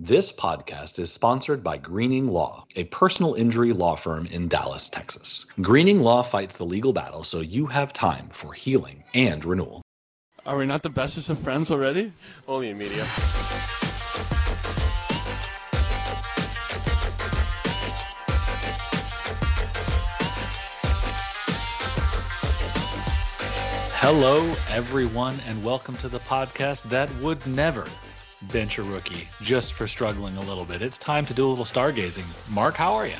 This podcast is sponsored by Greening Law, a personal injury law firm in Dallas, Texas. Greening Law fights the legal battle so you have time for healing and renewal. Are we not the bestest of friends already? Only in media. Hello, everyone, and welcome to the podcast that would never bench a rookie just for struggling a little bit. It's time to do a little stargazing. Mark, how are you?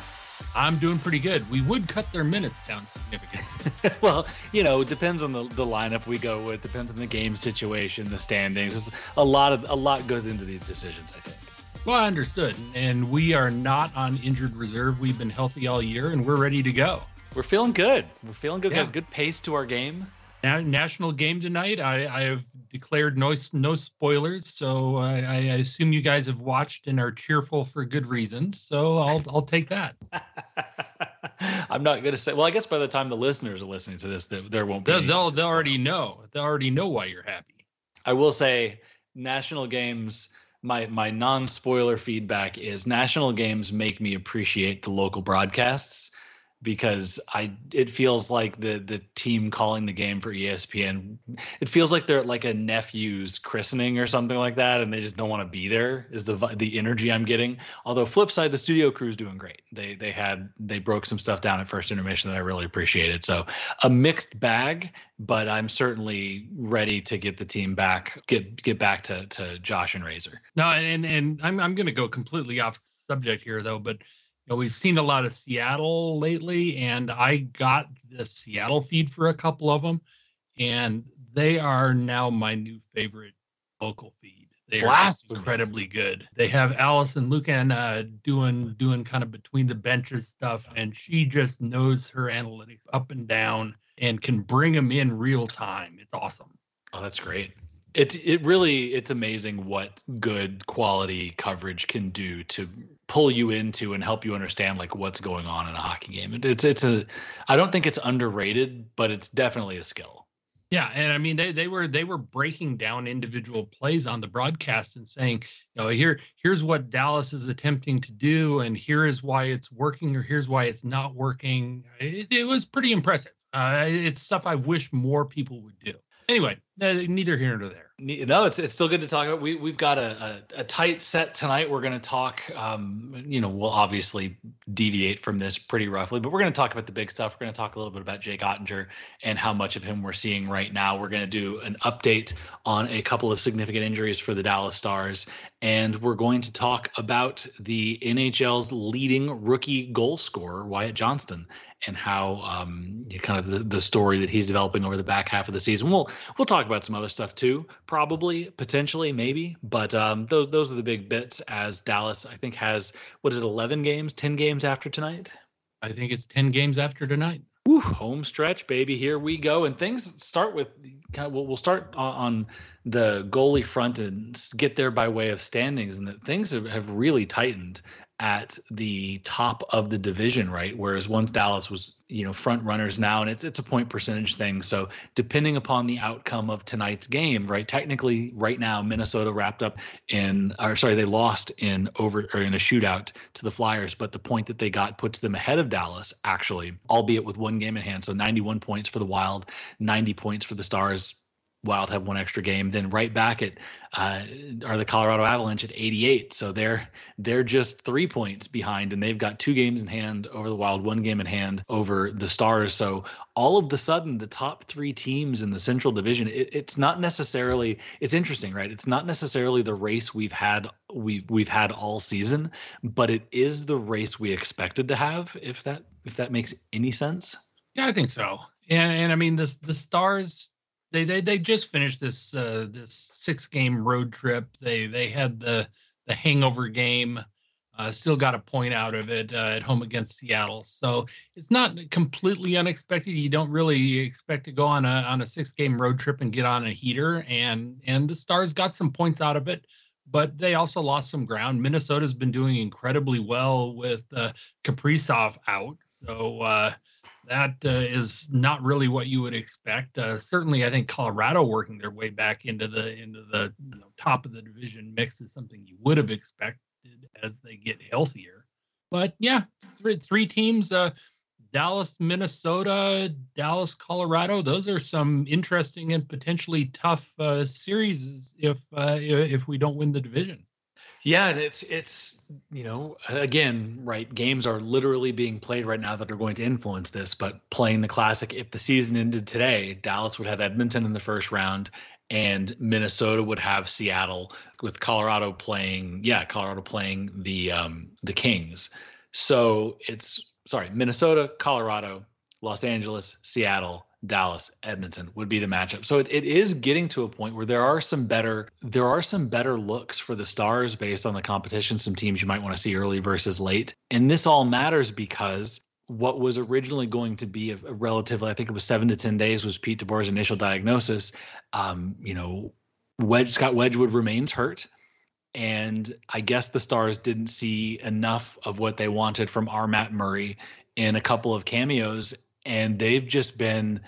I'm doing pretty good. We would cut their minutes down significantly. well, you know, it depends on the, the lineup we go with, depends on the game situation, the standings. It's a lot of a lot goes into these decisions, I think. Well, I understood. And we are not on injured reserve. We've been healthy all year and we're ready to go. We're feeling good. We're feeling good. Yeah. Got good pace to our game. Now, national game tonight. I, I have declared no no spoilers, so I, I assume you guys have watched and are cheerful for good reasons. So I'll I'll take that. I'm not going to say. Well, I guess by the time the listeners are listening to this, there, there won't be. They'll they'll, they'll already know. They already know why you're happy. I will say, national games. My my non spoiler feedback is national games make me appreciate the local broadcasts because I it feels like the the team calling the game for ESPN. It feels like they're like a nephew's christening or something like that, and they just don't want to be there. Is the the energy I'm getting? Although flip side, the studio crew is doing great. They they had they broke some stuff down at first intermission that I really appreciated. So a mixed bag, but I'm certainly ready to get the team back, get get back to to Josh and Razor. No, and and I'm I'm going to go completely off subject here though, but know we've seen a lot of Seattle lately, and I got the Seattle feed for a couple of them, and they are now my new favorite local feed. They are Blasphemy. incredibly good. They have Alison Lukan uh, doing doing kind of between the benches stuff, and she just knows her analytics up and down and can bring them in real time. It's awesome. Oh, that's great. It's it really it's amazing what good quality coverage can do to pull you into and help you understand like what's going on in a hockey game. It- It's it's a I don't think it's underrated, but it's definitely a skill. Yeah, and I mean they they were they were breaking down individual plays on the broadcast and saying, you know, here here's what Dallas is attempting to do, and here is why it's working, or here's why it's not working. It, it was pretty impressive. Uh, it's stuff I wish more people would do. Anyway, uh, neither here nor there. No, it's it's still good to talk about. We we've got a a, a tight set tonight. We're going to talk. Um, you know, we'll obviously deviate from this pretty roughly, but we're going to talk about the big stuff. We're going to talk a little bit about Jake Oettinger and how much of him we're seeing right now. We're going to do an update on a couple of significant injuries for the Dallas Stars, and we're going to talk about the NHL's leading rookie goal scorer Wyatt Johnston and how um, kind of the, the story that he's developing over the back half of the season. We'll we'll talk about some other stuff too, probably, potentially, maybe. But um, those those are the big bits. As Dallas, I think has what is it, eleven games, ten games after tonight. I think it's ten games after tonight. Woo, home stretch, baby. Here we go. And things start with kind of. We'll, start on, on the goalie front and get there by way of standings, and that things have, have really tightened at the top of the division, right? Whereas once Dallas was, you know, front runners now, and it's it's a point percentage thing. So depending upon the outcome of tonight's game, right? Technically, right now, Minnesota wrapped up in, or sorry, they lost in over or in a shootout to the Flyers, but the point that they got puts them ahead of Dallas, actually, albeit with one game in hand. So 91 points for the Wild, 90 points for the Stars. Wild have one extra game. Then right back at uh, are the Colorado Avalanche at 88. So they're they're just three points behind, and they've got two games in hand over the Wild, one game in hand over the Stars. So all of the sudden, the top three teams in the Central Division, it, it's not necessarily. It's interesting, right? It's not necessarily the race we've had we we've had all season, but it is the race we expected to have. If that if that makes any sense. Yeah, I think so. And and I mean the the Stars they they they just finished this uh this six game road trip. They they had the the hangover game. Uh, still got a point out of it uh, at home against Seattle. So it's not completely unexpected. You don't really expect to go on a on a six game road trip and get on a heater. And and the Stars got some points out of it, but they also lost some ground. Minnesota's been doing incredibly well with uh, Kaprizov out. So uh, that uh, is not really what you would expect. Uh, certainly, I think Colorado working their way back into the into the you know, top of the division mix is something you would have expected as they get healthier. But yeah, three, three teams. Uh, Dallas, Minnesota, Dallas, Colorado. Those are some interesting and potentially tough uh, series if uh, if we don't win the division. Yeah, and it's it's you know again right games are literally being played right now that are going to influence this. But playing the classic, if the season ended today, Dallas would have Edmonton in the first round, and Minnesota would have Seattle with Colorado playing yeah Colorado playing the um, the Kings. So it's sorry, Minnesota, Colorado, Los Angeles, Seattle, Dallas, Edmonton would be the matchup. So it, it is getting to a point where there are some better there are some better looks for the stars based on the competition, some teams you might want to see early versus late. And this all matters because what was originally going to be a, a relatively, I think it was seven to ten days, was Pete DeBoer's initial diagnosis. Um, you know, Wedge Scott Wedgewood remains hurt and I guess the Stars didn't see enough of what they wanted from our Matt Murray in a couple of cameos, and they've just been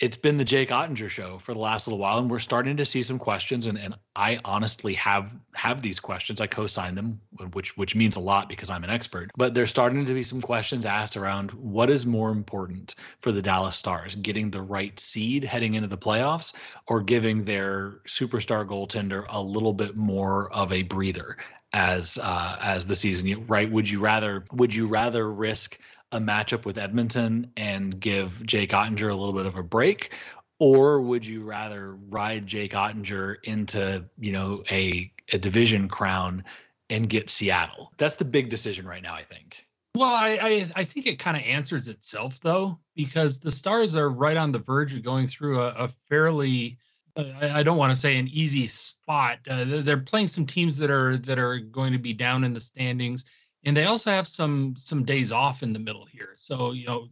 it's been the Jake Oettinger show for the last little while, and we're starting to see some questions. And, and I honestly have have these questions. I co-sign them, which which means a lot because I'm an expert. But there's starting to be some questions asked around what is more important for the Dallas Stars, getting the right seed heading into the playoffs, or giving their superstar goaltender a little bit more of a breather as uh, as the season. Right? Would you rather would you rather risk a matchup with Edmonton and give Jake Oettinger a little bit of a break? Or would you rather ride Jake Oettinger into, you know, a, a division crown and get Seattle? That's the big decision right now, I think. Well, I I, I think it kind of answers itself though, because the Stars are right on the verge of going through a, a fairly uh, I, I, don't want to say an easy spot. Uh, they're playing some teams that are that are going to be down in the standings and they also have some some days off in the middle here. So you know,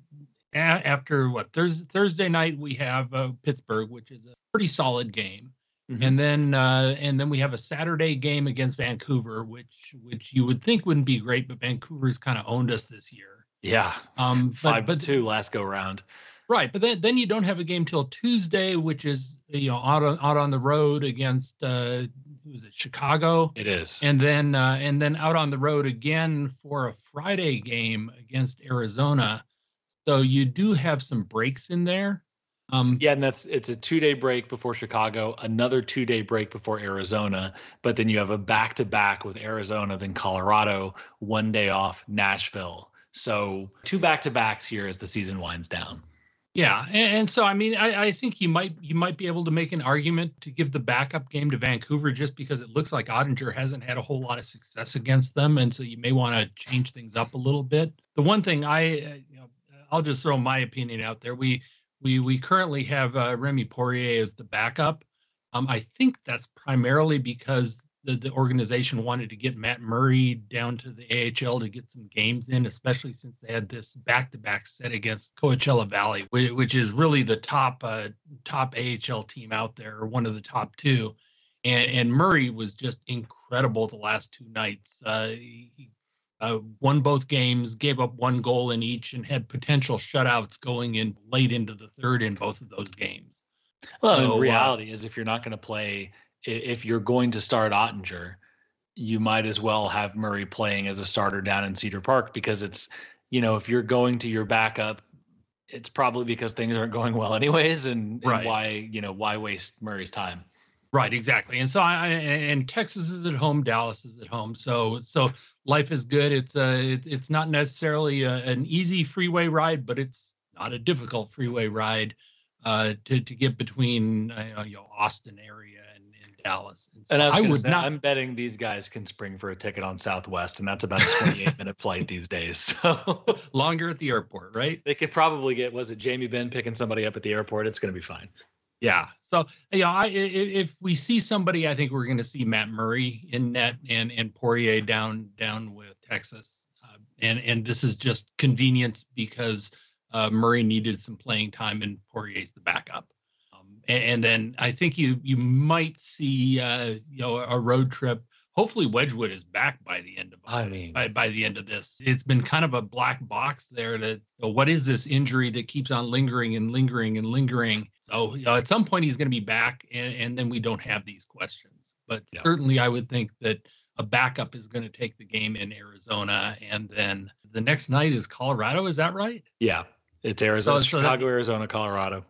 a- after what Thursday Thursday night we have uh, Pittsburgh, which is a pretty solid game, mm-hmm. and then uh, and then we have a Saturday game against Vancouver, which which you would think wouldn't be great, but Vancouver's kind of owned us this year. Yeah, um, but, five but, two last go round. Right, but then then you don't have a game till Tuesday, which is you know out on out on the road against uh, was it Chicago? It is. And then uh, and then out on the road again for a Friday game against Arizona. So you do have some breaks in there. Um, yeah, and that's it's a two day break before Chicago, another two day break before Arizona, but then you have a back to back with Arizona, then Colorado, one day off, Nashville. So two back to backs here as the season winds down. Yeah, and, and so I mean, I, I, think you might you might be able to make an argument to give the backup game to Vancouver just because it looks like Oettinger hasn't had a whole lot of success against them, and so you may want to change things up a little bit. The one thing I, uh, you know, I'll just throw my opinion out there. We we we currently have uh, Remi Poirier as the backup. Um, I think that's primarily because the, the organization wanted to get Matt Murray down to the AHL to get some games in, especially since they had this back-to-back set against Coachella Valley, which, which is really the top uh, top AHL team out there, or one of the top two. And, and Murray was just incredible the last two nights. Uh, he uh, won both games, gave up one goal in each, and had potential shutouts going in late into the third in both of those games. Well, so, uh, reality uh, is if you're not going to play if you're going to start Oettinger, you might as well have Murray playing as a starter down in Cedar Park because it's, you know, if you're going to your backup, it's probably because things aren't going well anyways, and, right. and why you know why waste Murray's time. Right, exactly. And so I and Texas is at home, Dallas is at home. So so life is good. It's uh it, it's not necessarily a, an easy freeway ride, but it's not a difficult freeway ride uh to to get between uh, you know Austin area Dallas. And, so and I, I would say, not. I'm betting these guys can spring for a ticket on Southwest, and that's about a 28 minute flight these days. So longer at the airport, right? They could probably get. Was it Jamie Benn picking somebody up at the airport? It's going to be fine. Yeah. So yeah, I, if we see somebody, I think we're going to see Matt Murray in net and and Poirier down down with Texas, uh, and and this is just convenience because uh, Murray needed some playing time and Poirier's the backup and, then I think you you might see uh, you know a road trip. Hopefully Wedgewood is back by the end of I mean by, by the end of this. It's been kind of a black box there that you know, what is this injury that keeps on lingering and lingering and lingering. So you know, at some point he's going to be back, and, and then we don't have these questions. But yeah. certainly I would think that a backup is going to take the game in Arizona, and then the next night is Colorado. Is that right? Yeah, it's Arizona, so, so Chicago, that, Arizona, Colorado.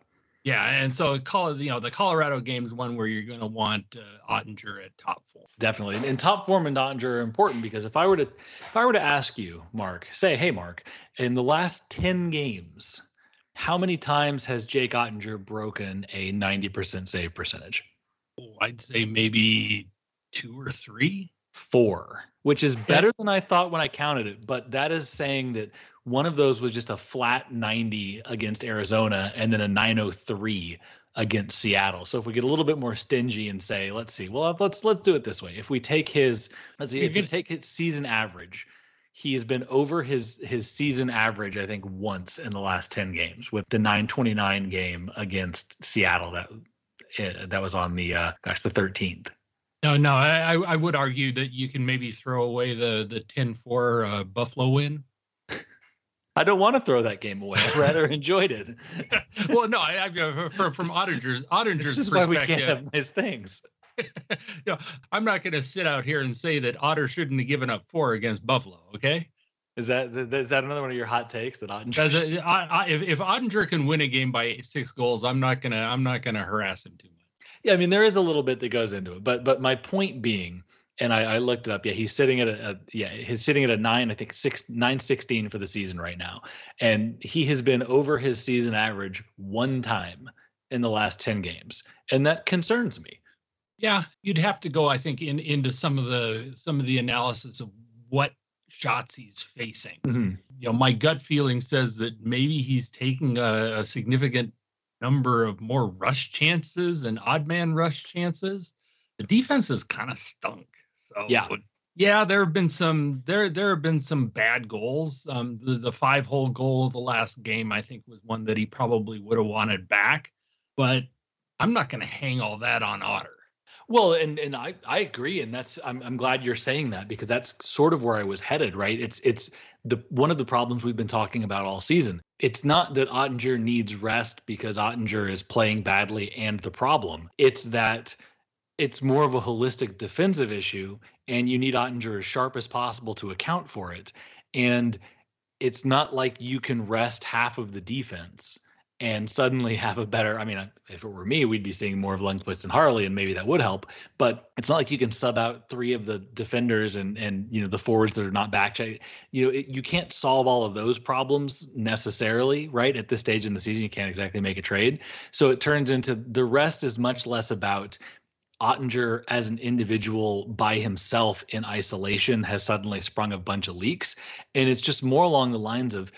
Yeah, and so call you know the Colorado game is one where you're going to want uh, Oettinger at top form. Definitely, and top form and Oettinger are important because if I were to if I were to ask you, Mark, say, hey, Mark, in the last ten games, how many times has Jake Oettinger broken a ninety percent save percentage? Oh, I'd say maybe two or three. Four, which is better than I thought when I counted it, but that is saying that one of those was just a flat 90 against Arizona and then a 903 against Seattle. So if we get a little bit more stingy and say, let's see, well let's let's do it this way. If we take his let's see, if you take his season average, he's been over his his season average I think once in the last 10 games with the 929 game against Seattle that eh, that was on the uh, gosh the 13th. No, no, I I would argue that you can maybe throw away the the 10-4 uh, Buffalo win. I don't want to throw that game away. I rather enjoyed it. well, no, I, I from from Oettinger's Oettinger's this is why we can't have nice things. you know, I'm not going to sit out here and say that Otter shouldn't have given up four against Buffalo. Okay. Is that is that another one of your hot takes that Oettinger? A, I, I, if if Oettinger can win a game by six goals, I'm not gonna I'm not gonna harass him too much. Yeah, I mean there is a little bit that goes into it, but but my point being and I, I, looked it up. Yeah, he's sitting at a, a, yeah, he's sitting at a nine, I think six nine sixteen for the season right now, and he has been over his season average one time in the last ten games, and that concerns me. Yeah, you'd have to go, I think, in into some of the some of the analysis of what shots he's facing. Mm-hmm. You know, my gut feeling says that maybe he's taking a, a significant number of more rush chances and odd man rush chances. The defense has kind of stunk. So yeah, yeah, there have been some there there have been some bad goals. Um, the the five hole goal of the last game I think was one that he probably would have wanted back, but I'm not going to hang all that on Otter. Well, and and I I agree, and that's I'm I'm glad you're saying that because that's sort of where I was headed, right? It's it's the one of the problems we've been talking about all season. It's not that Oettinger needs rest because Oettinger is playing badly and the problem. It's that it's more of a holistic defensive issue, and you need Oettinger as sharp as possible to account for it. And it's not like you can rest half of the defense and suddenly have a better. I mean, if it were me, we'd be seeing more of Lundkvist and Harley, and maybe that would help. But it's not like you can sub out three of the defenders and and you know the forwards that are not back. You know, it, you can't solve all of those problems necessarily, right? At this stage in the season, you can't exactly make a trade. So it turns into the rest is much less about Oettinger as an individual by himself in isolation has suddenly sprung a bunch of leaks. And it's just more along the lines of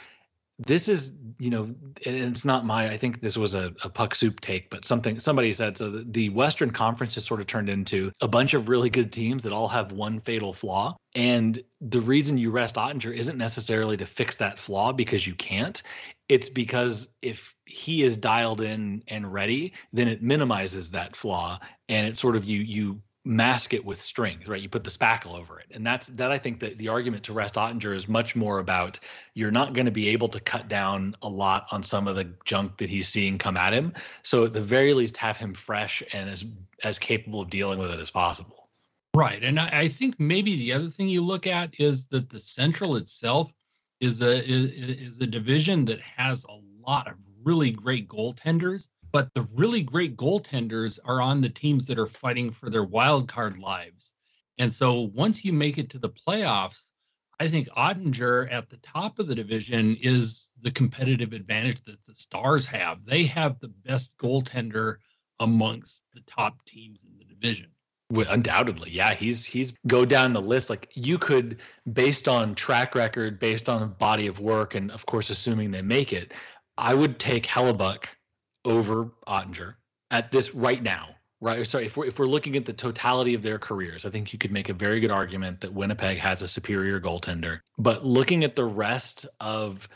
this is, you know, it's not my, I think this was a, a puck soup take, but something somebody said. So the, the Western Conference has sort of turned into a bunch of really good teams that all have one fatal flaw. And the reason you rest oettinger isn't necessarily to fix that flaw because you can't. It's because if he is dialed in and ready, then it minimizes that flaw and it sort of you you mask it with strength, right? You put the spackle over it. And that's that I think that the argument to rest Oettinger is much more about you're not going to be able to cut down a lot on some of the junk that he's seeing come at him. So at the very least have him fresh and as as capable of dealing with it as possible. Right. And I, I think maybe the other thing you look at is that the central itself is a is, is a division that has a lot of really great goaltenders, but the really great goaltenders are on the teams that are fighting for their wild card lives. And so once you make it to the playoffs, I think Oettinger at the top of the division is the competitive advantage that the Stars have. They have the best goaltender amongst the top teams in the division. Undoubtedly, yeah, he's he's go down the list. Like you could, based on track record, based on body of work, and of course, assuming they make it, I would take Hellebuyck over Oettinger at this right now. Right. Sorry, if we're if we're looking at the totality of their careers, I think you could make a very good argument that Winnipeg has a superior goaltender. But looking at the rest of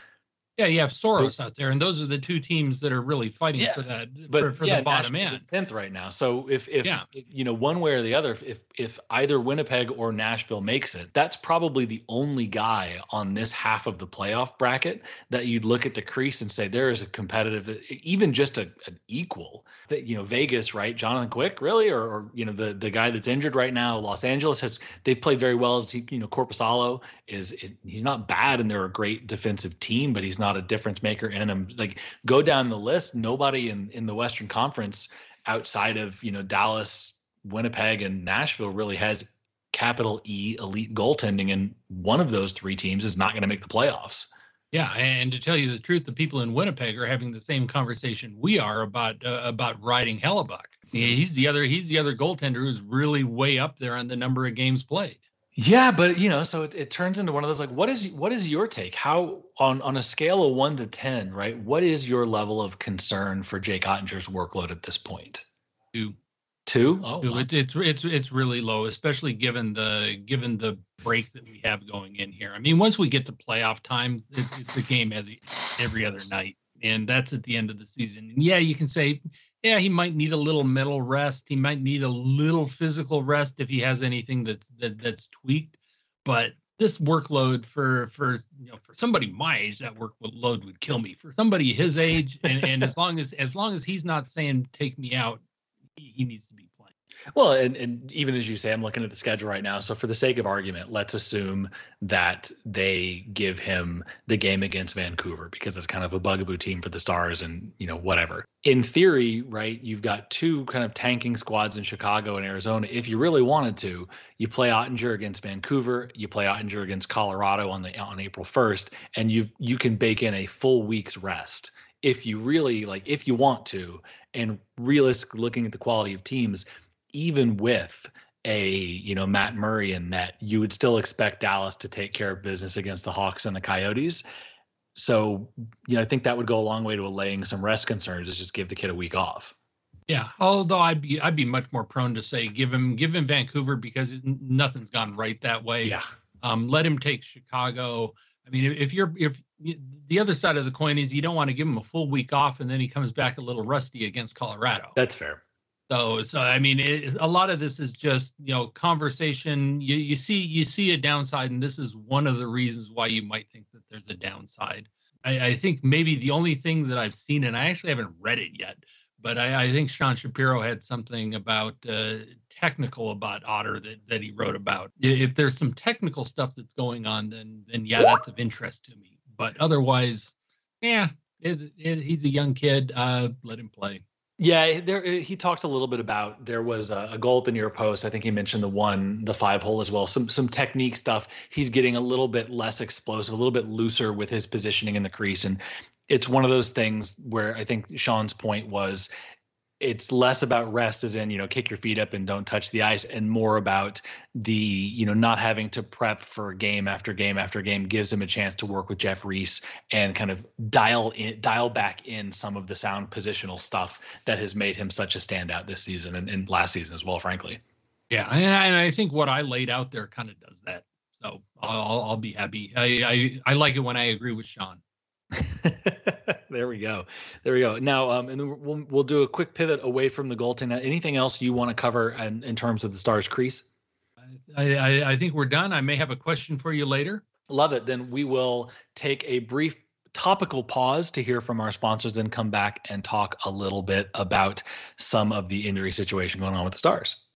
Yeah, you have Saros out there, and those are the two teams that are really fighting yeah, for that but for, for yeah, the bottom end. Tenth right now. So if if yeah. you know one way or the other, if if either Winnipeg or Nashville makes it, that's probably the only guy on this half of the playoff bracket that you'd look at the crease and say there is a competitive, even just a, an equal. That you know Vegas, right? Jonathan Quick, really, or, or you know the the guy that's injured right now. Los Angeles has they played very well. As you know, Korpisalo is he's not bad, and they're a great defensive team, but he's not not a difference maker in them. Like go down the list, nobody in in the Western Conference outside of you know Dallas, Winnipeg, and Nashville really has capital E elite goaltending, and one of those three teams is not going to make the playoffs. Yeah, and to tell you the truth, the people in Winnipeg are having the same conversation we are about uh, about riding Hellebuyck. He's the other he's the other goaltender who's really way up there on the number of games played. Yeah, but you know, so it, it turns into one of those like, what is what is your take? How on on a scale of one to ten, right? What is your level of concern for Jake Oettinger's workload at this point? Two. Two? Oh, Two. Wow. It, it's it's it's really low, especially given the given the break that we have going in here. I mean, once we get to playoff time, it's, it's a game every every other night, and that's at the end of the season. And yeah, you can say yeah, he might need a little mental rest. He might need a little physical rest if he has anything that's that, that's tweaked. But this workload for for you know for somebody my age, that workload would kill me. For somebody his age, and, and as long as as long as he's not saying take me out, he, he needs to be well, and, and even as you say, I'm looking at the schedule right now. So for the sake of argument, let's assume that they give him the game against Vancouver because it's kind of a bugaboo team for the Stars and, you know, whatever. In theory, right, you've got two kind of tanking squads in Chicago and Arizona. If you really wanted to, you play Oettinger against Vancouver, you play Oettinger against Colorado on the on April 1st, and you you can bake in a full week's rest if you really like if you want to and realistically looking at the quality of teams even with a you know Matt Murray in net, you would still expect Dallas to take care of business against the Hawks and the Coyotes. So, you know, I think that would go a long way to allaying some rest concerns. Is just give the kid a week off. Yeah, although I'd be I'd be much more prone to say give him give him Vancouver because it, nothing's gone right that way. Yeah. Um, let him take Chicago. I mean, if you're if the other side of the coin is you don't want to give him a full week off and then he comes back a little rusty against Colorado. That's fair. So, so I mean, it, a lot of this is just you know conversation. You you see you see a downside, and this is one of the reasons why you might think that there's a downside. I, I think maybe the only thing that I've seen, and I actually haven't read it yet, but I, I think Sean Shapiro had something about uh, technical about Otter that that he wrote about. If there's some technical stuff that's going on, then then yeah, that's of interest to me. But otherwise, yeah, it, it, he's a young kid. Uh, let him play. Yeah, there uh, he talked a little bit about there was a, a, goal at the near post. I think he mentioned the one, the five hole as well. Some some technique stuff. He's getting a little bit less explosive, a little bit looser with his positioning in the crease, and it's one of those things where I think Sean's point was it's less about rest as in you know kick your feet up and don't touch the ice and more about the you know not having to prep for game after game after game gives him a chance to work with jeff reese and kind of dial in dial back in some of the sound positional stuff that has made him such a standout this season and, and last season as well frankly. Yeah and I, think what i laid out there kind of does that. So i'll, I'll be happy. I, I i like it when i agree with sean there we go. There we go. Now, um, and then we'll we'll do a quick pivot away from the goaltending. Anything else you want to cover in, in terms of the Stars crease? I, I, I think we're done. I may have a question for you later. Love it. Then we will take a brief topical pause to hear from our sponsors and come back and talk a little bit about some of the injury situation going on with the Stars.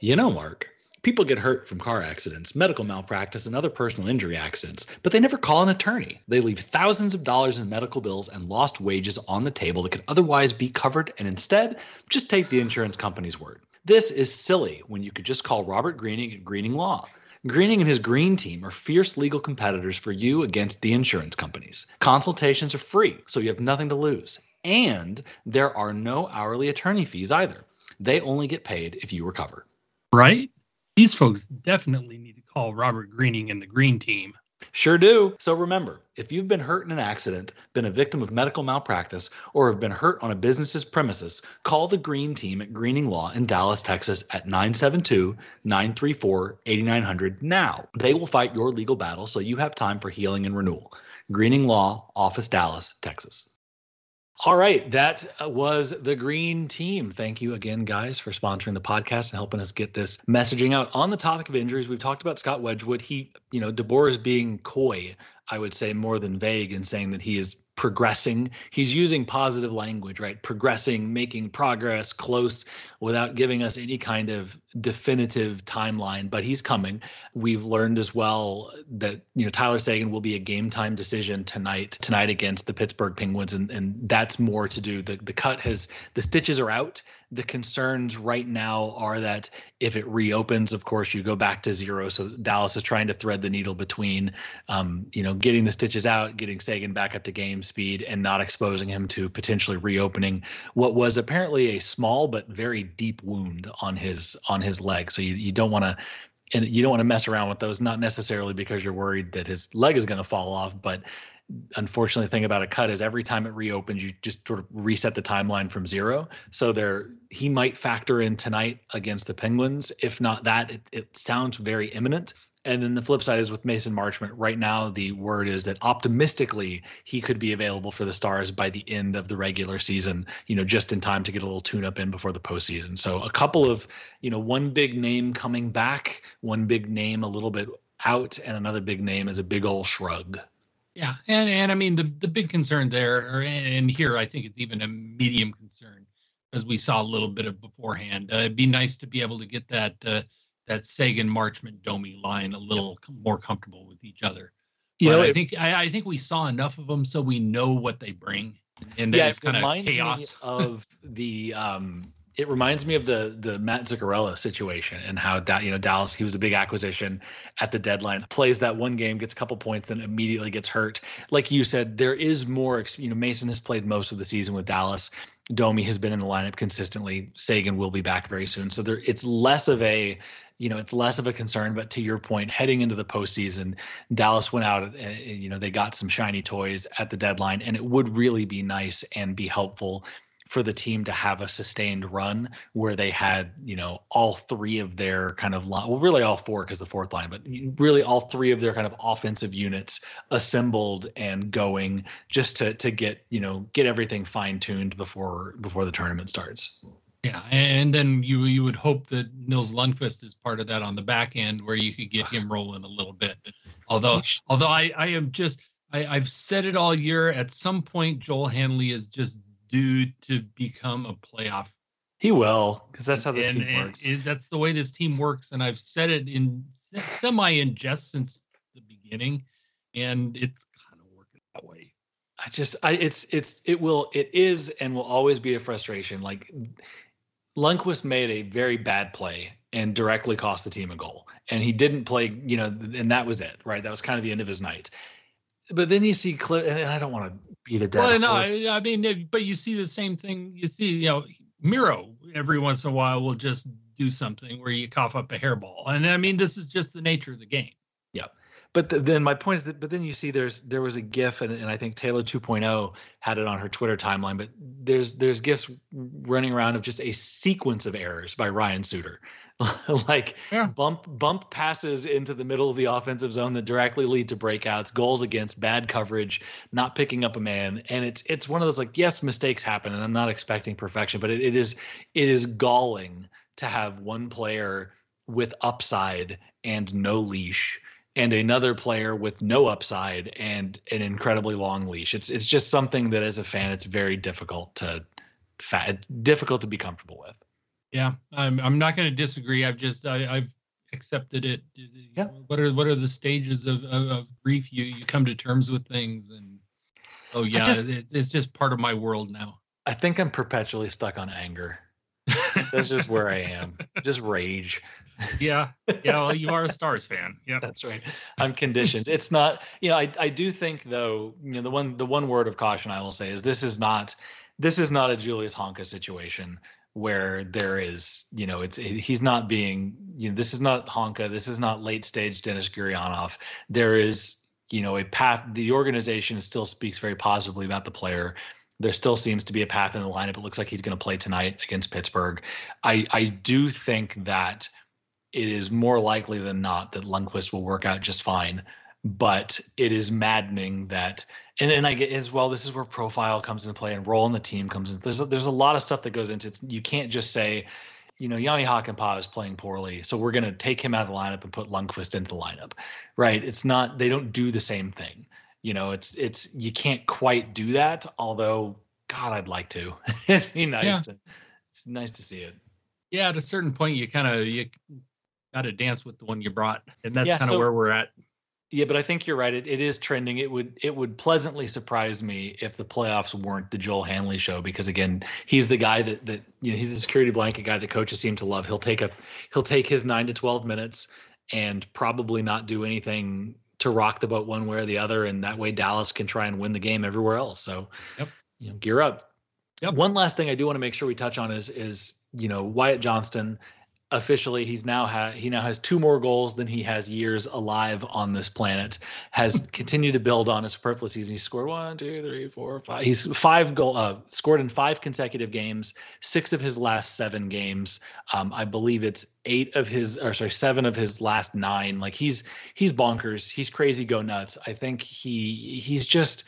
You know, Mark. People get hurt from car accidents, medical malpractice, and other personal injury accidents, but they never call an attorney. They leave thousands of dollars in medical bills and lost wages on the table that could otherwise be covered, and instead, just take the insurance company's word. This is silly when you could just call Robert Greening at Greening Law. Greening and his green team are fierce legal competitors for you against the insurance companies. Consultations are free, so you have nothing to lose. And there are no hourly attorney fees either. They only get paid if you recover. Right? These folks definitely need to call Robert Greening and the Green Team. Sure do. So remember, if you've been hurt in an accident, been a victim of medical malpractice, or have been hurt on a business's premises, call the Green Team at Greening Law in Dallas, Texas at 972 934 8900 now. They will fight your legal battle so you have time for healing and renewal. Greening Law Office, Dallas, Texas. All right, that uh, was the green team. Thank you again, guys, for sponsoring the podcast and helping us get this messaging out. On the topic of injuries, we've talked about Scott Wedgewood. He, you know, DeBoer is being coy, I would say, more than vague in saying that he is progressing. He's using positive language, right? Progressing, making progress, close, without giving us any kind of definitive timeline. But he's coming. We've learned as well that you know Tyler Seguin will be a game time decision tonight, tonight against the Pittsburgh Penguins, and and that's more to do. The the cut has the stitches are out. The concerns right now are that if it reopens, of course, you go back to zero. So Dallas is trying to thread the needle between, um, you know, getting the stitches out, getting Seguin back up to game speed, and not exposing him to potentially reopening what was apparently a small but very deep wound on his on his leg. So you, you don't want to and you don't want to mess around with those not necessarily because you're worried that his leg is going to fall off but unfortunately the thing about a cut is every time it reopens you just sort of reset the timeline from zero. So there he might factor in tonight against the penguins. If not that it, it sounds very imminent and then the flip side is with Mason Marchment. Right now, the word is that optimistically he could be available for the Stars by the end of the regular season. You know, just in time to get a little tune-up in before the postseason. So a couple of, you know, one big name coming back, one big name a little bit out, and another big name is a big old shrug. Yeah, and and I mean the the big concern there, or and here I think it's even a medium concern, as we saw a little bit of beforehand. Uh, it'd be nice to be able to get that uh, that Seguin Marchment Domi line a little yep. more comfortable with each other. You but know, I think I, I, think we saw enough of them so we know what they bring, and yeah, it's kind of chaos of the um it reminds me of the the Mats Zuccarello situation and how you know Dallas he was a big acquisition at the deadline plays that one game gets a couple points then immediately gets hurt like you said there is more you know Mason has played most of the season with Dallas Domi has been in the lineup consistently. Seguin will be back very soon. So there it's less of a you know it's less of a concern. But to your point heading into the postseason Dallas went out uh, you know they got some shiny toys at the deadline and it would really be nice and be helpful for the team to have a sustained run where they had, you know, all three of their kind of line, well, really all four because the fourth line, but really all three of their kind of offensive units assembled and going just to to get, you know, get everything fine tuned before before the tournament starts. Yeah, and then you you would hope that Nils Lundkvist is part of that on the back end where you could get him rolling a little bit. Although although I I am just I, I've said it all year. At some point, Joel Hanley is just due to become a playoff. He will, because that's how this and, team works. And that's the way this team works, and I've said it in semi in jest since the beginning, and it's kind of working that way. I just, I, it's, it's, it will, it is, and will always be a frustration. Like Lundkvist made a very bad play and directly cost the team a goal, and he didn't play, you know, and that was it, right? That was kind of the end of his night but then you see Cliff, and I don't want to beat a dead well, no, I, I, mean, but you see the same thing. You see, you know, Miro every once in a while will just do something where you cough up a hairball, and I mean, this is just the nature of the game. Yep. But the, then my point is that, but then you see there's there was a GIF, and, and I think Taylor 2.0 had it on her Twitter timeline. But there's there's GIFs running around of just a sequence of errors by Ryan Suter like yeah. bump bump passes into the middle of the offensive zone that directly lead to breakouts, goals against, bad coverage, not picking up a man, and it's it's one of those like yes, mistakes happen, and I'm not expecting perfection, but it, it is it is galling to have one player with upside and no leash and another player with no upside and an incredibly long leash. It's it's just something that as a fan it's very difficult to difficult to be comfortable with. Yeah, I'm I'm not going to disagree. I've just I, have accepted it. Yeah. What are what are the stages of, of, of, grief? You you come to terms with things, and oh yeah, just, it, it's just part of my world now. I think I'm perpetually stuck on anger. That's just where I am. Just rage. Yeah. Yeah. Well, you are a Stars fan. Yeah. That's right. I'm conditioned. It's not, you know, I, I do think though, you know, the one the one word of caution I will say is this is not this is not a Julius Honka situation where there is, you know, it's he's not being, you know, this is not Honka, this is not late stage Denis Gurianov. There is, you know, a path. The organization still speaks very positively about the player. There still seems to be a path in the lineup. It looks like he's going to play tonight against Pittsburgh. I I do think that it is more likely than not that Lundkvist will work out just fine. but it is maddening that and and I get as well. This is where profile comes into play and role in the team comes in. There's a, there's a lot of stuff that goes into it. You can't just say, you know, Jani Hakanpää is playing poorly, so we're going to take him out of the lineup and put Lundkvist into the lineup, right? It's not. They don't do the same thing. You know, it's it's you can't quite do that. Although, God, I'd like to. It'd be nice yeah. to. It's nice to see it. Yeah, at a certain point, you kind of you got to dance with the one you brought, and that's yeah, kind of so, where we're at. Yeah, but I think you're right. It, it is trending. It would it would pleasantly surprise me if the playoffs weren't the Joel Hanley show because again, he's the guy that that you know he's the security blanket guy that coaches seem to love. He'll take a he'll take his nine to twelve minutes and probably not do anything to rock the boat one way or the other, and that way Dallas can try and win the game everywhere else. So, yep. you know, gear up. Yep. One last thing I do want to make sure we touch on is is you know Wyatt Johnston officially he's now ha- he now has two more goals than he has years alive on this planet. Has continued to build on his superfluous he scored one two three four five. He's five goal uh, scored in five consecutive games six of his last seven games. Um, i believe it's eight of his or sorry seven of his last nine. Like he's he's bonkers. He's crazy go nuts. I think he he's just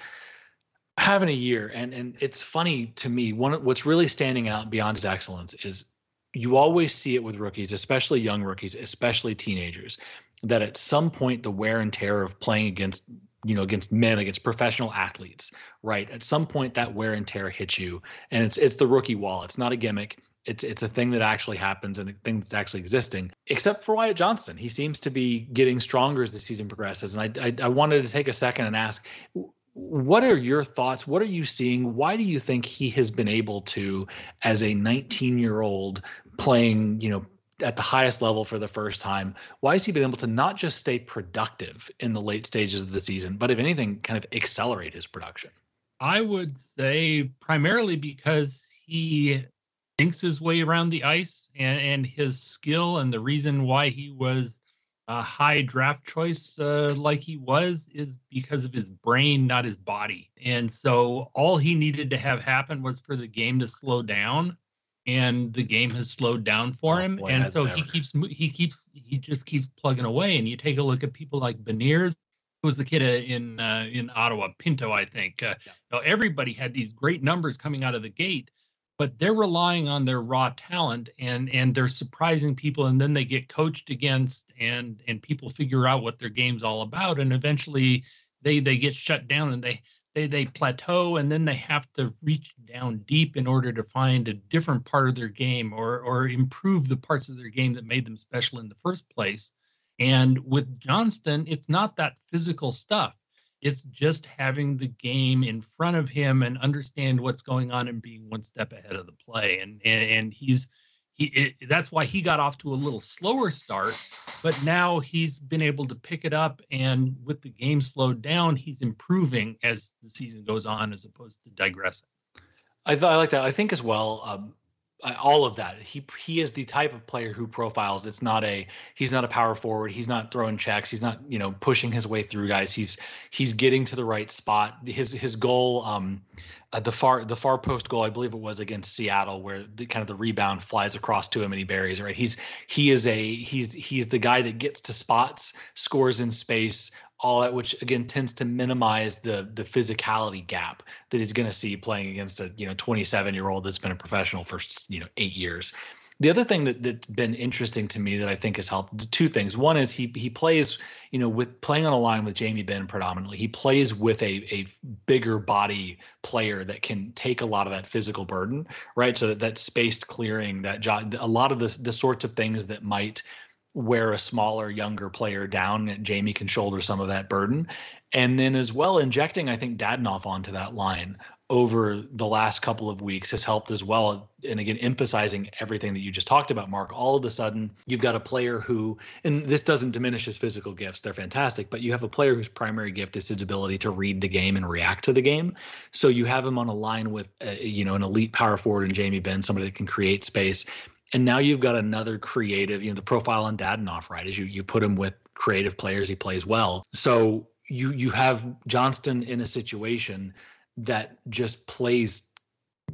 having a year. And and it's funny to me one what's really standing out beyond his excellence is you always see it with rookies, especially young rookies, especially teenagers, that at some point the wear and tear of playing against you know against men against professional athletes right? At some point that wear and tear hits you and it's it's the rookie wall it's not a gimmick. It's it's a thing that actually happens and a thing that's actually existing except for Wyatt Johnston. He seems to be getting stronger as the season progresses and I, I, I wanted to take a second and ask what are your thoughts? What are you seeing? Why do you think he has been able to, as a 19 year old playing, you know, at the highest level for the first time, why has he been able to not just stay productive in the late stages of the season, but if anything, kind of accelerate his production? I would say primarily because he thinks his way around the ice and, and his skill and the reason why he was a high draft choice uh, like he was is because of his brain, not his body. And so all he needed to have happen was for the game to slow down, and the game has slowed down for oh, him. Boy, and so never. he keeps he keeps he just keeps plugging away. And you take a look at people like Beniers, who was the kid uh, in uh, in Ottawa, Pinto, I think. Uh, yeah. everybody had these great numbers coming out of the gate but they're relying on their raw talent and and they're surprising people and then they get coached against and and people figure out what their game's all about and eventually they they get shut down and they they they plateau and then they have to reach down deep in order to find a different part of their game or or improve the parts of their game that made them special in the first place. And with johnston it's not that physical stuff it's just having the game in front of him and understand what's going on and being one step ahead of the play. And and, and he's he it, that's why he got off to a little slower start, but now he's been able to pick it up and with the game slowed down, he's improving as the season goes on as opposed to digressing. I, th- I like that. I think as well. Um, all of that. He he is the type of player who profiles. It's not a he's not a power forward. He's not throwing checks. He's not you know pushing his way through guys. He's he's getting to the right spot. His his goal um uh, the far the far post goal I believe it was against Seattle where the kind of the rebound flies across to him and he buries it right. He's he is a he's he's the guy that gets to spots, scores in space, all that which again tends to minimize the the physicality gap that he's going to see playing against a you know 27 year old that's been a professional for you know eight years the other thing that that's been interesting to me that I think has helped two things. One is he he plays, you know, with playing on a line with Jamie Benn predominantly. He plays with a a bigger body player that can take a lot of that physical burden, right? So that that spaced clearing, that job, a lot of the the sorts of things that might wear a smaller, younger player down. Jamie can shoulder some of that burden. And then as well, injecting, I think, Dadonov onto that line over the last couple of weeks has helped as well. And again, emphasizing everything that you just talked about, Mark. All of a sudden, you've got a player who, and this doesn't diminish his physical gifts, they're fantastic, but you have a player whose primary gift is his ability to read the game and react to the game. So you have him on a line with, uh, you know, an elite power forward and Jamie Benn, somebody that can create space and now you've got another creative, you know, the profile on Dadonov, right? Is you you put him with creative players, he plays well. So you you have Johnston in a situation that just plays.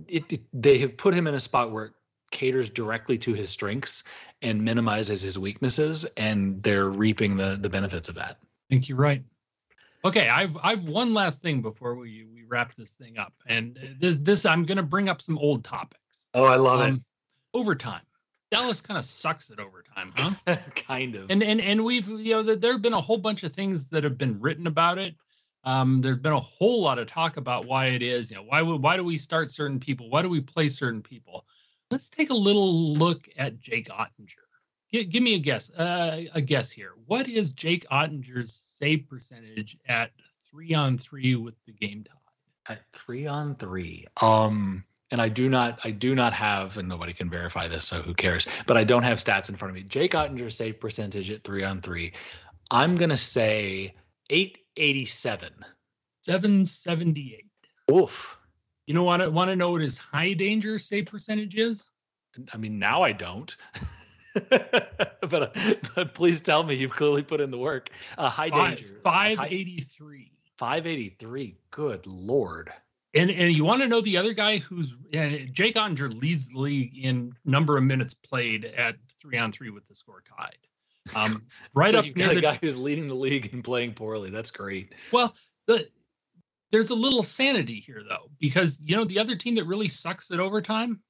It, it they have put him in a spot where it caters directly to his strengths and minimizes his weaknesses, and they're reaping the the benefits of that. I think you're right. Okay, I've I've one last thing before we we wrap this thing up, and this this I'm going to bring up some old topics. Oh, I love Um, Overtime. Dallas kind of sucks at overtime, huh? kind of. and and and we've you know there have been a whole bunch of things that have been written about it. Um, there's been a whole lot of talk about why it is. You know, why would why do we start certain people? Why do we play certain people? Let's take a little look at Jake Oettinger. Give, give me a guess. Uh, a guess here. What is Jake Oettinger's save percentage at three on three with the game tied? at three on three. Um, and I do not, I do not have, and nobody can verify this, so who cares? But I don't have stats in front of me. Jake Oettinger's save percentage at three on three. I'm gonna say eight eighty seven. Seven seventy eight. Oof. You know what? I want to know what his high danger save percentage is. I mean, now I don't. but but please tell me you've clearly put in the work. Uh, high danger. Five High- eighty three. 583. Good lord. And and you want to know the other guy who's and Jake Oettinger leads the league in number of minutes played at three on three with the score tied. Um, right so up you've got a the guy who's leading the league and playing poorly. That's great. well, the there's a little sanity here though because you know the other team that really sucks at overtime,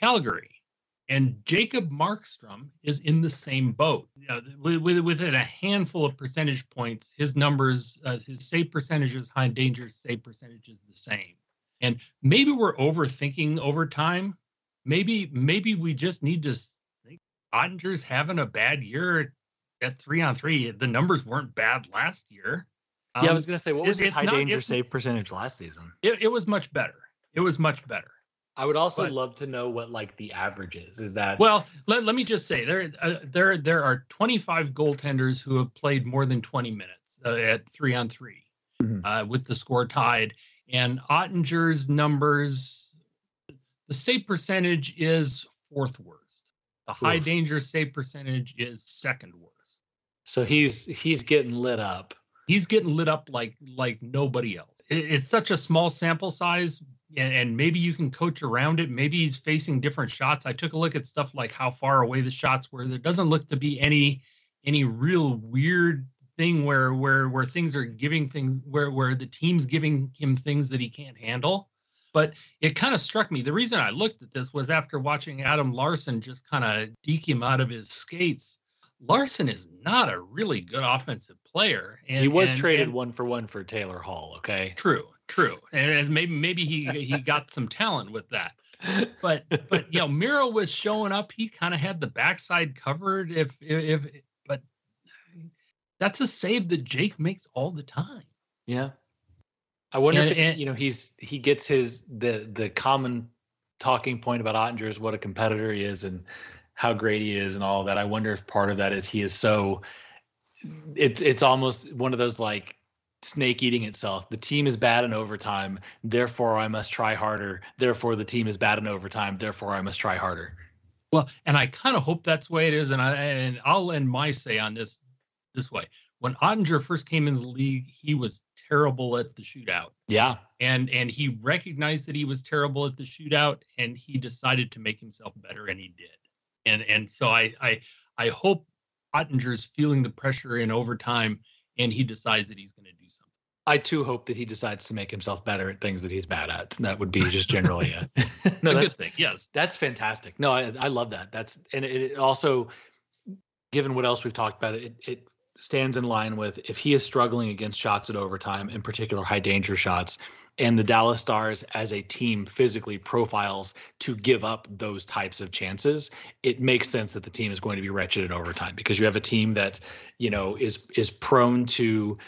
Calgary, and Jacob Markstrom is in the same boat. You know, with, with, within a handful of percentage points, his numbers, uh, his save percentages, high danger save percentage is the same. And maybe we're overthinking over time. Maybe maybe we just need to think Oettinger's having a bad year at three on three. The numbers weren't bad last year. yeah, I Um, was gonna say, what it- was his high not- danger save percentage last season? it, it was much better. It was much better. I would also But- love to know what like the average is. Is that Well, let, let me just say there uh, there there are 25 goaltenders who have played more than 20 minutes uh, at three on 3 Mhm. uh, with the score tied, and Oettinger's numbers, the save percentage is fourth worst. The high danger save percentage is second worst. so he's he's getting lit up. He's getting lit up like like nobody else. It, it's such a small sample size, and, and maybe you can coach around it. Maybe he's facing different shots. I took a look at stuff like how far away the shots were. There doesn't look to be any any real weird thing where where where things are giving things where where the team's giving him things that he can't handle. But it kind of struck me. The reason I looked at this was after watching Adam Larsson just kind of deke him out of his skates. Larson is not a really good offensive player. And, he was and- traded and- one for one for Taylor Hall. Okay. True, true, and as maybe maybe he he got some talent with that. But but you know, Miro was showing up. He kind of had the backside covered. If if that's a save that Jake makes all the time. Yeah. I wonder And- if and- you know he's he gets his the the common talking point about Oettinger is what a competitor he is and how great he is and all that. I wonder if part of that is he is so it's it's almost one of those like snake eating itself. The team is bad in overtime, therefore I must try harder. Therefore the team is bad in overtime, therefore I must try harder. Well, and I kind of hope that's the way it is. And I and I'll end my say on this this way. When Oettinger first came in the league, he was terrible at the shootout. Yeah. and and he recognized that he was terrible at the shootout and he decided to make himself better and he did and and so i i i hope oettinger's feeling the pressure in overtime and he decides that he's going to do something I too hope that he decides to make himself better at things that he's bad at. That would be just generally a no. That's thing yes that's fantastic. No, I, I love that. That's and it, it also, given what else we've talked about, it it stands in line with if he is struggling against shots at overtime, in particular high danger shots, and the Dallas Stars as a team physically profiles to give up those types of chances, it makes sense that the team is going to be wretched at overtime because you have a team that you know is is prone to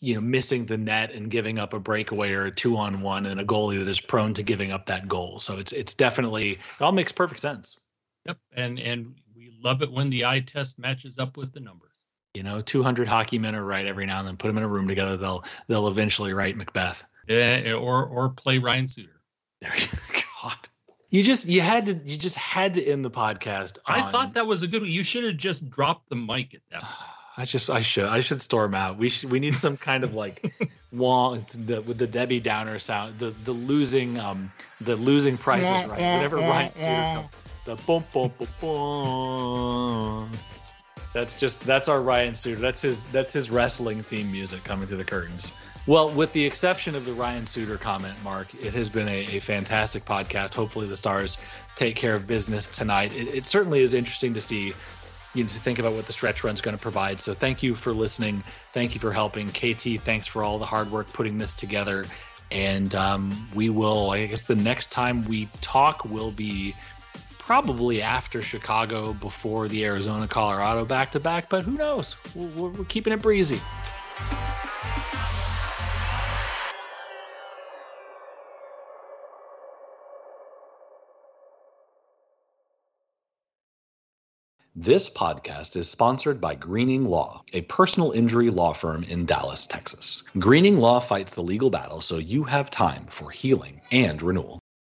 you know missing the net and giving up a breakaway or a two on one and a goalie that is prone to giving up that goal. So it's it's definitely it all makes perfect sense. Yep. And and we love it when the eye test matches up with the numbers you know 200 hockey men are right every now and then put them in a room together they'll they'll eventually write macbeth. Eh, or or play ryan suter. God. You just you had to you just had to end the podcast i thought that was a good one. You should have just dropped the mic at that point. I just I should I should storm out. We should we need some kind of like wall the, with the Debbie Downer sound the the losing um the losing prices is right? whatever Ryan Suter the boom boom boom boom. That's just that's our Ryan Suter. That's his that's his wrestling theme music coming through the curtains. Well, with the exception of the Ryan Suter comment, Mark, it has been a, a fantastic podcast. Hopefully, the Stars take care of business tonight. It, it certainly is interesting to see you know, to think about what the stretch run is going to provide. So thank you for listening. Thank you for helping. KT, thanks for all the hard work putting this together. And um, we will, I guess the next time we talk will be probably after Chicago, before the Arizona Colorado back to back, but who knows? We're, we're keeping it breezy. This podcast is sponsored by Greening Law, a personal injury law firm in Dallas, Texas. Greening Law fights the legal battle so you have time for healing and renewal.